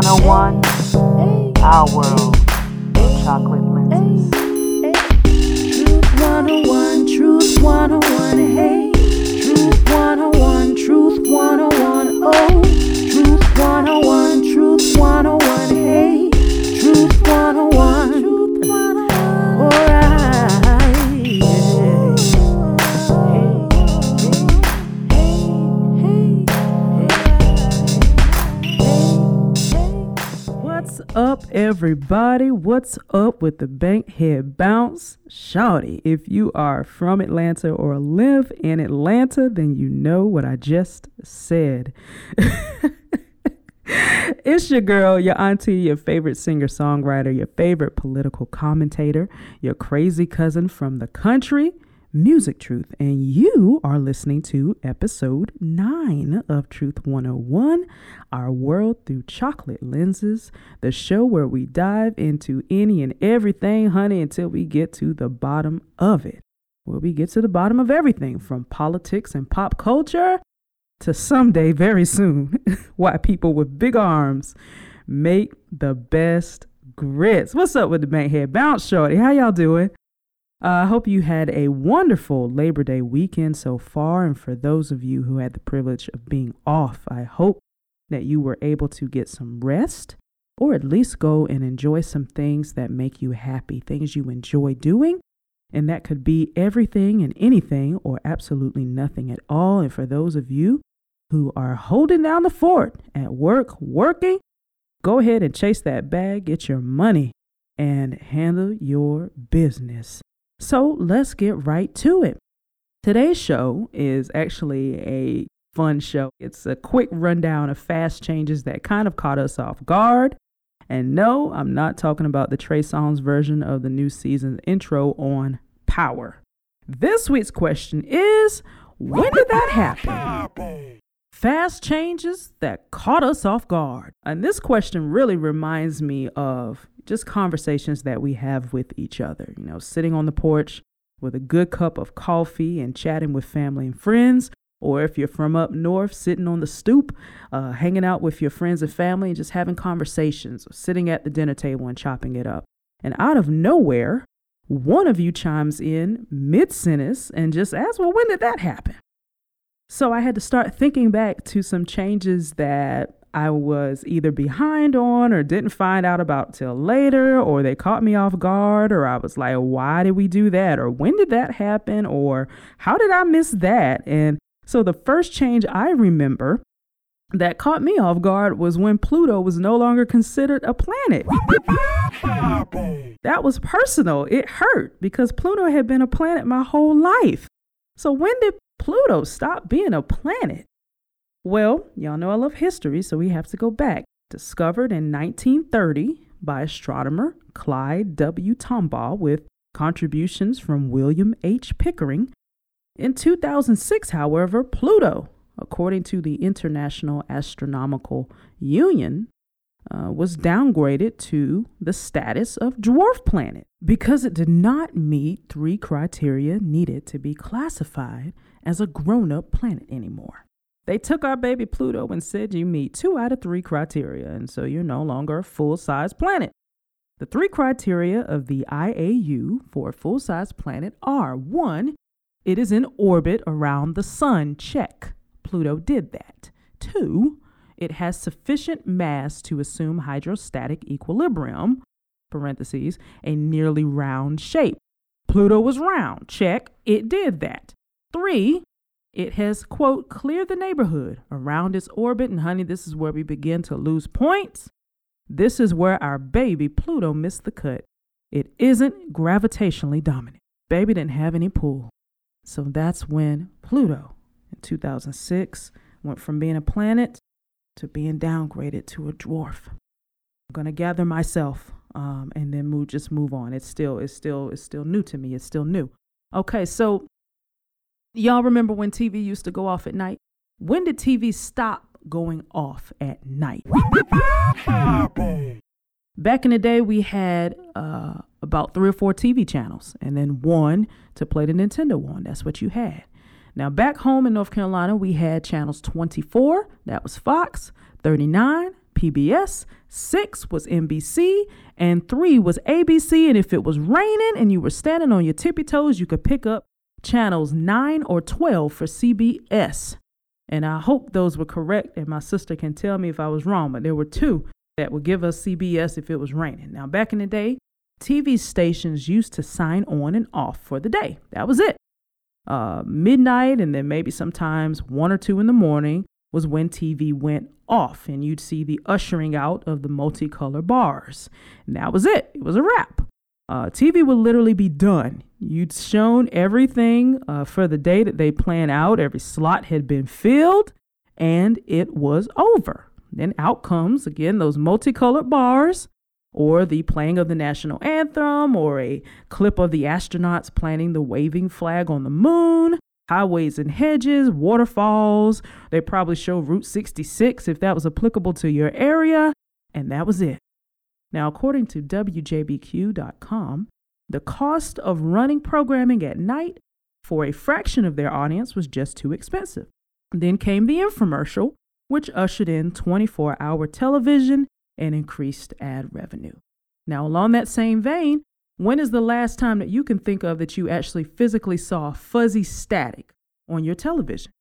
101, our world, chocolate lenses. Truth 101, Truth 101, hey. Truth 101, Truth 101, oh. Truth 101, Truth 101, hey. Truth 101, Truth 101, alright, up, everybody? What's up with the Bankhead Bounce? Shouty, if you are from Atlanta or live in Atlanta, then you know what I just said. it's your girl, your auntie, your favorite singer songwriter, your favorite political commentator, your crazy cousin from the country. Musiq Truth, and you are listening to episode 9 of Truth 101 Our World Through Chocolate Lenses, the show where we dive into any and everything, honey, until we get to the bottom of it. Where we get to the bottom of everything from politics and pop culture to someday, very soon, why people with big arms make the best grits. What's up with the Bankhead Bounce Shorty? How y'all doing? Uh, I hope you had a wonderful Labor Day weekend so far. And for those of you who had the privilege of being off, I hope that you were able to get some rest or at least go and enjoy some things that make you happy, things you enjoy doing. And that could be everything and anything or absolutely nothing at all. And for those of you who are holding down the fort at work, working, go ahead and chase that bag, get your money, and handle your business. So let's get right to it. Today's show is actually a fun show. It's a quick rundown of fast changes that kind of caught us off guard. And no, I'm not talking about the Trey Songz version of the new season's intro on Power. This week's question is when did that happen? Fast changes that caught us off guard. And this question really reminds me of just conversations that we have with each other. You know, sitting on the porch with a good cup of coffee and chatting with family and friends. Or if you're from up north, sitting on the stoop, uh, hanging out with your friends and family and just having conversations, or sitting at the dinner table and chopping it up. And out of nowhere, one of you chimes in mid sentence and just asks, Well, when did that happen? So I had to start thinking back to some changes that I was either behind on or didn't find out about till later, or they caught me off guard, or I was like, why did we do that? Or when did that happen? Or how did I miss that? And so the first change I remember that caught me off guard was when Pluto was no longer considered a planet. that was personal. It hurt because Pluto had been a planet my whole life. So when did Pluto stop being a planet? Well, y'all know I love history, so we have to go back. Discovered in 1930 by astronomer Clyde W. Tombaugh with contributions from William H. Pickering. In 2006, however, Pluto, according to the International Astronomical Union, uh, was downgraded to the status of dwarf planet because it did not meet three criteria needed to be classified as a grown up planet anymore. They took our baby Pluto and said you meet two out of three criteria, and so you're no longer a full size planet. The three criteria of the IAU for a full size planet are one, it is in orbit around the sun. Check. Pluto did that. Two, it has sufficient mass to assume hydrostatic equilibrium, parentheses, a nearly round shape. Pluto was round. Check. It did that. Three, it has, quote, cleared the neighborhood around its orbit. And honey, this is where we begin to lose points. This is where our baby Pluto missed the cut. It isn't gravitationally dominant. Baby didn't have any pull. So that's when Pluto in 2006 went from being a planet to being downgraded to a dwarf. I'm gonna gather myself um, and then move, just move on. It's still, it's still, it's still new to me. It's still new. Okay, so y'all remember when TV used to go off at night? When did TV stop going off at night? Back in the day, we had uh, about three or four TV channels, and then one to play the Nintendo one. That's what you had. Now, back home in North Carolina, we had channels 24, that was Fox, 39, PBS, six was NBC, and three was ABC. And if it was raining and you were standing on your tippy toes, you could pick up channels 9 or 12 for CBS. And I hope those were correct, and my sister can tell me if I was wrong, but there were two that would give us CBS if it was raining. Now, back in the day, TV stations used to sign on and off for the day. That was it. Uh, midnight, and then maybe sometimes one or two in the morning was when TV went off, and you'd see the ushering out of the multicolor bars. And that was it, it was a wrap. Uh, TV would literally be done. You'd shown everything uh, for the day that they planned out, every slot had been filled, and it was over. Then out comes again those multicolored bars, or the playing of the national anthem, or a clip of the astronauts planting the waving flag on the moon, highways and hedges, waterfalls. They probably show Route 66 if that was applicable to your area, and that was it. Now, according to WJBQ.com, the cost of running programming at night for a fraction of their audience was just too expensive. Then came the infomercial, which ushered in 24 hour television and increased ad revenue. Now, along that same vein, when is the last time that you can think of that you actually physically saw fuzzy static on your television?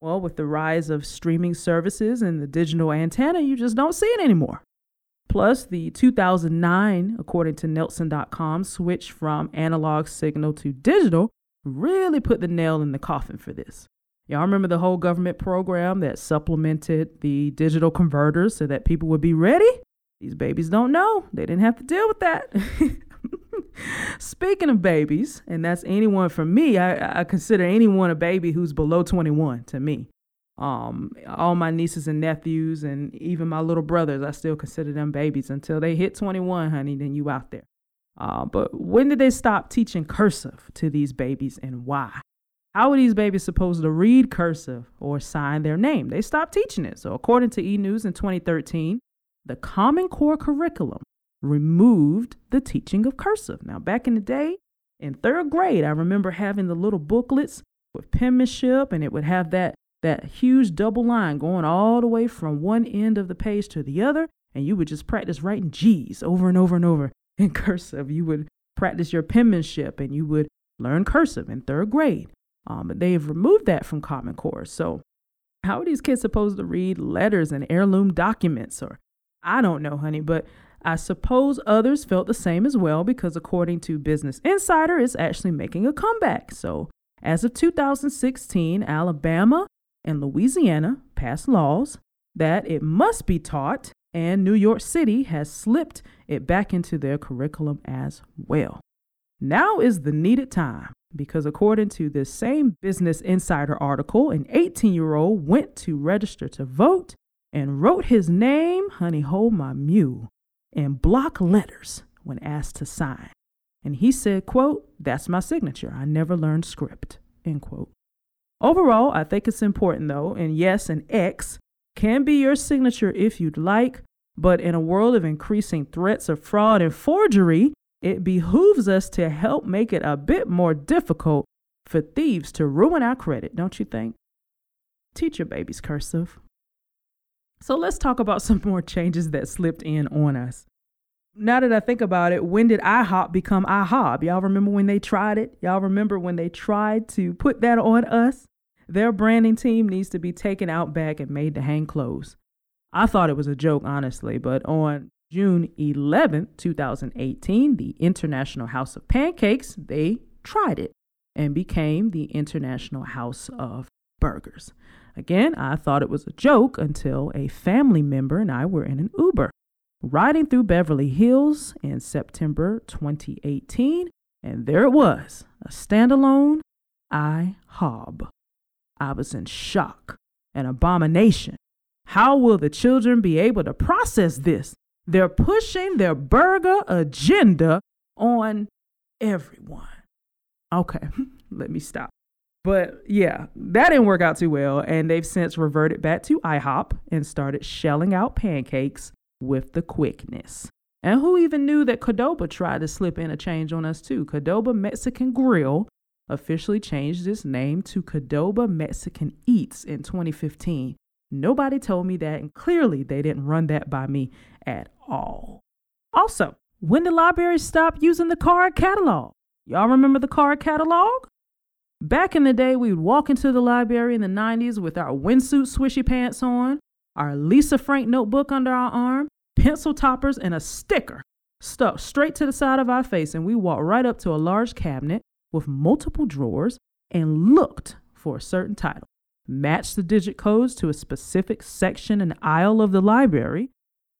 Well, with the rise of streaming services and the digital antenna, you just don't see it anymore. Plus, the 2009, according to Nielsen.com, switch from analog signal to digital really put the nail in the coffin for this. Y'all remember the whole government program that supplemented the digital converters so that people would be ready? These babies don't know. They didn't have to deal with that. Speaking of babies, and that's anyone for me, I, I, consider anyone a baby who's below 21 to me. Um, all my nieces and nephews, and even my little brothers, I still consider them babies until they hit 21, honey, then you out there. Uh, but when did they stop teaching cursive to these babies and why? How are these babies supposed to read cursive or sign their name? They stopped teaching it. So, according to E News in 2013, the Common Core curriculum removed the teaching of cursive. Now, back in the day, in third grade, I remember having the little booklets with penmanship, and it would have that that huge double line going all the way from one end of the page to the other, and you would just practice writing G's over and over and over in cursive. You would practice your penmanship, and you would learn cursive in third grade. Um, but they have removed that from Common Core. So, how are these kids supposed to read letters and heirloom documents? Or, I don't know, honey, but I suppose others felt the same as well because, according to Business Insider, it's actually making a comeback. So, as of 2016, Alabama and Louisiana passed laws that it must be taught, and New York City has slipped it back into their curriculum as well. Now is the needed time because, according to this same Business Insider article, an 18 year old went to register to vote and wrote his name, honey, hold my mule, in block letters when asked to sign. And he said, quote, that's my signature. I never learned script, end quote. Overall, I think it's important though, and yes, an X can be your signature if you'd like, but in a world of increasing threats of fraud and forgery, it behooves us to help make it a bit more difficult for thieves to ruin our credit, don't you think? Teach your babies cursive. So let's talk about some more changes that slipped in on us. Now that I think about it, when did IHOP become IHOB? Y'all remember when they tried it? Y'all remember when they tried to put that on us? Their branding team needs to be taken out back and made to hang clothes. I thought it was a joke, honestly, but on June 11, 2018, the International House of Pancakes, they tried it and became the International House of Burgers. Again, I thought it was a joke until a family member and I were in an Uber riding through Beverly Hills in September 2018, and there it was a standalone IHOB. I was in shock, an abomination. How will the children be able to process this? They're pushing their burger agenda on everyone. Okay, let me stop. But yeah, that didn't work out too well. And they've since reverted back to IHOP and started shelling out pancakes with the quickness. And who even knew that Qdoba tried to slip in a change on us too? Qdoba Mexican Grill officially changed its name to Qdoba Mexican Eats in 2015. Nobody told me that, and clearly they didn't run that by me at all. Also, when did libraries stop using the card catalog? Y'all remember the card catalog? Back in the day, we would walk into the library in the 90s with our windsuit swishy pants on, our Lisa Frank notebook under our arm, pencil toppers, and a sticker stuck straight to the side of our face, and we walked right up to a large cabinet with multiple drawers and looked for a certain title, matched the digit codes to a specific section and aisle of the library,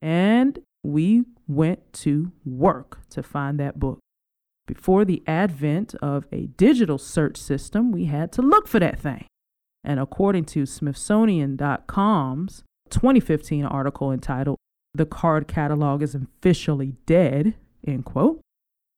and we went to work to find that book. Before the advent of a digital search system, we had to look for that thing. And according to Smithsonian.com's 2015 article entitled The Card Catalog is Officially Dead, end quote,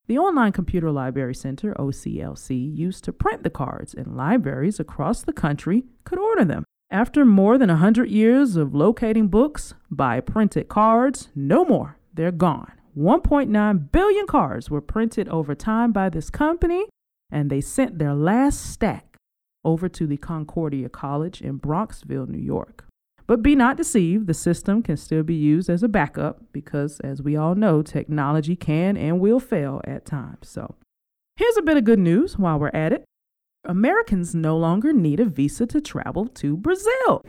the Online Computer Library Center, OCLC, used to print the cards, and libraries across the country could order them. After more than a 100 years of locating books by printed cards, no more. They're gone. 1.9 billion cards were printed over time by this company, and they sent their last stack over to the Concordia College in Bronxville, New York. But be not deceived, the system can still be used as a backup because, as we all know, technology can and will fail at times. So, here's a bit of good news while we're at it Americans no longer need a visa to travel to Brazil.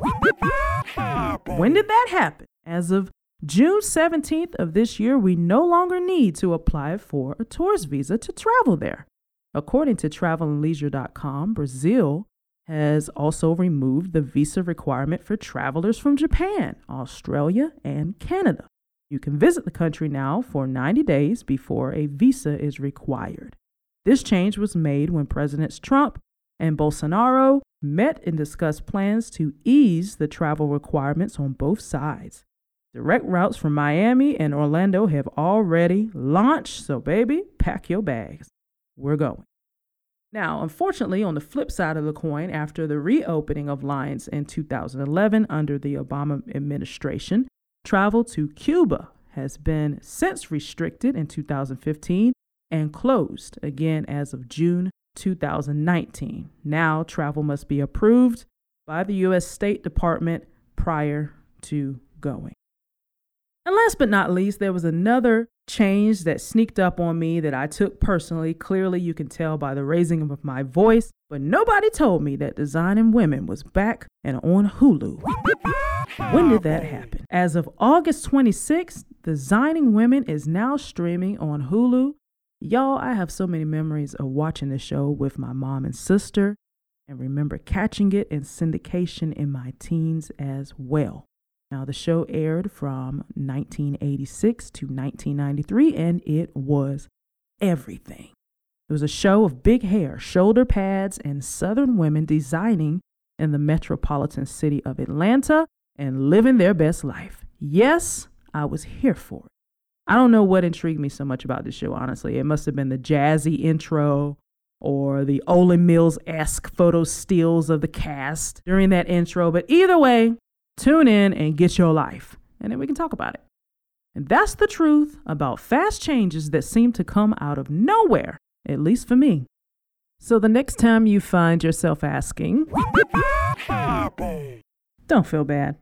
when did that happen? As of June 17th of this year, we no longer need to apply for a tourist visa to travel there. According to travelandleisure.com, Brazil has also removed the visa requirement for travelers from Japan, Australia, and Canada. You can visit the country now for 90 days before a visa is required. This change was made when Presidents Trump and Bolsonaro met and discussed plans to ease the travel requirements on both sides. Direct routes from Miami and Orlando have already launched, so baby, pack your bags. We're going. Now, unfortunately, on the flip side of the coin, after the reopening of lines in 2011 under the Obama administration, travel to Cuba has been since restricted in 2015 and closed again as of June 2019. Now, travel must be approved by the U.S. State Department prior to going. And last but not least, there was another change that sneaked up on me that I took personally. Clearly, you can tell by the raising of my voice, but nobody told me that Designing Women was back and on Hulu. When did that happen? As of August 26th, Designing Women is now streaming on Hulu. Y'all, I have so many memories of watching the show with my mom and sister, and remember catching it in syndication in my teens as well. Now, the show aired from 1986 to 1993, and it was everything. It was a show of big hair, shoulder pads, and Southern women designing in the metropolitan city of Atlanta and living their best life. Yes, I was here for it. I don't know what intrigued me so much about this show, honestly. It must have been the jazzy intro or the Olan Mills esque photo stills of the cast during that intro. But either way, Tune in and get your life, and then we can talk about it. And that's the truth about fast changes that seem to come out of nowhere, at least for me. So the next time you find yourself asking, don't feel bad.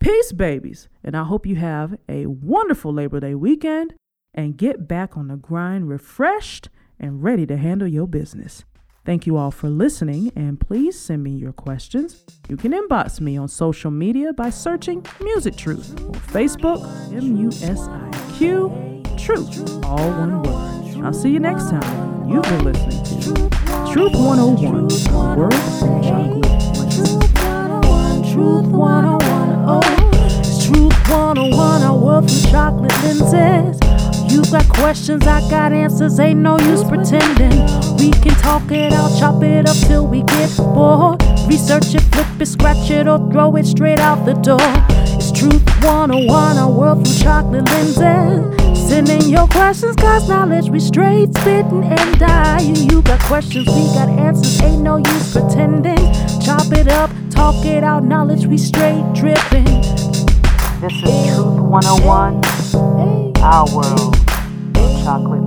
Peace, babies, and I hope you have a wonderful Labor Day weekend and get back on the grind refreshed and ready to handle your business. Thank you all for listening, and please send me your questions. You can inbox me on social media by searching Musiq Truth or Facebook, M U S I Q, Truth, all one word. I'll see you next time. You've been listening to Truth 101, Word Chocolate Truth 101, 101, I work from chocolate lenses. You got questions, I got answers, ain't no use pretending. We can talk it out, chop it up till we get bored. Research it, flip it, scratch it, or throw it straight out the door. It's Truth 101, a world through chocolate lenses. Send in your questions, cause knowledge we straight spitting and die. You got questions, we got answers, ain't no use pretending. Chop it up, talk it out, knowledge we straight dripping. This is Truth 101, our world. Chocolate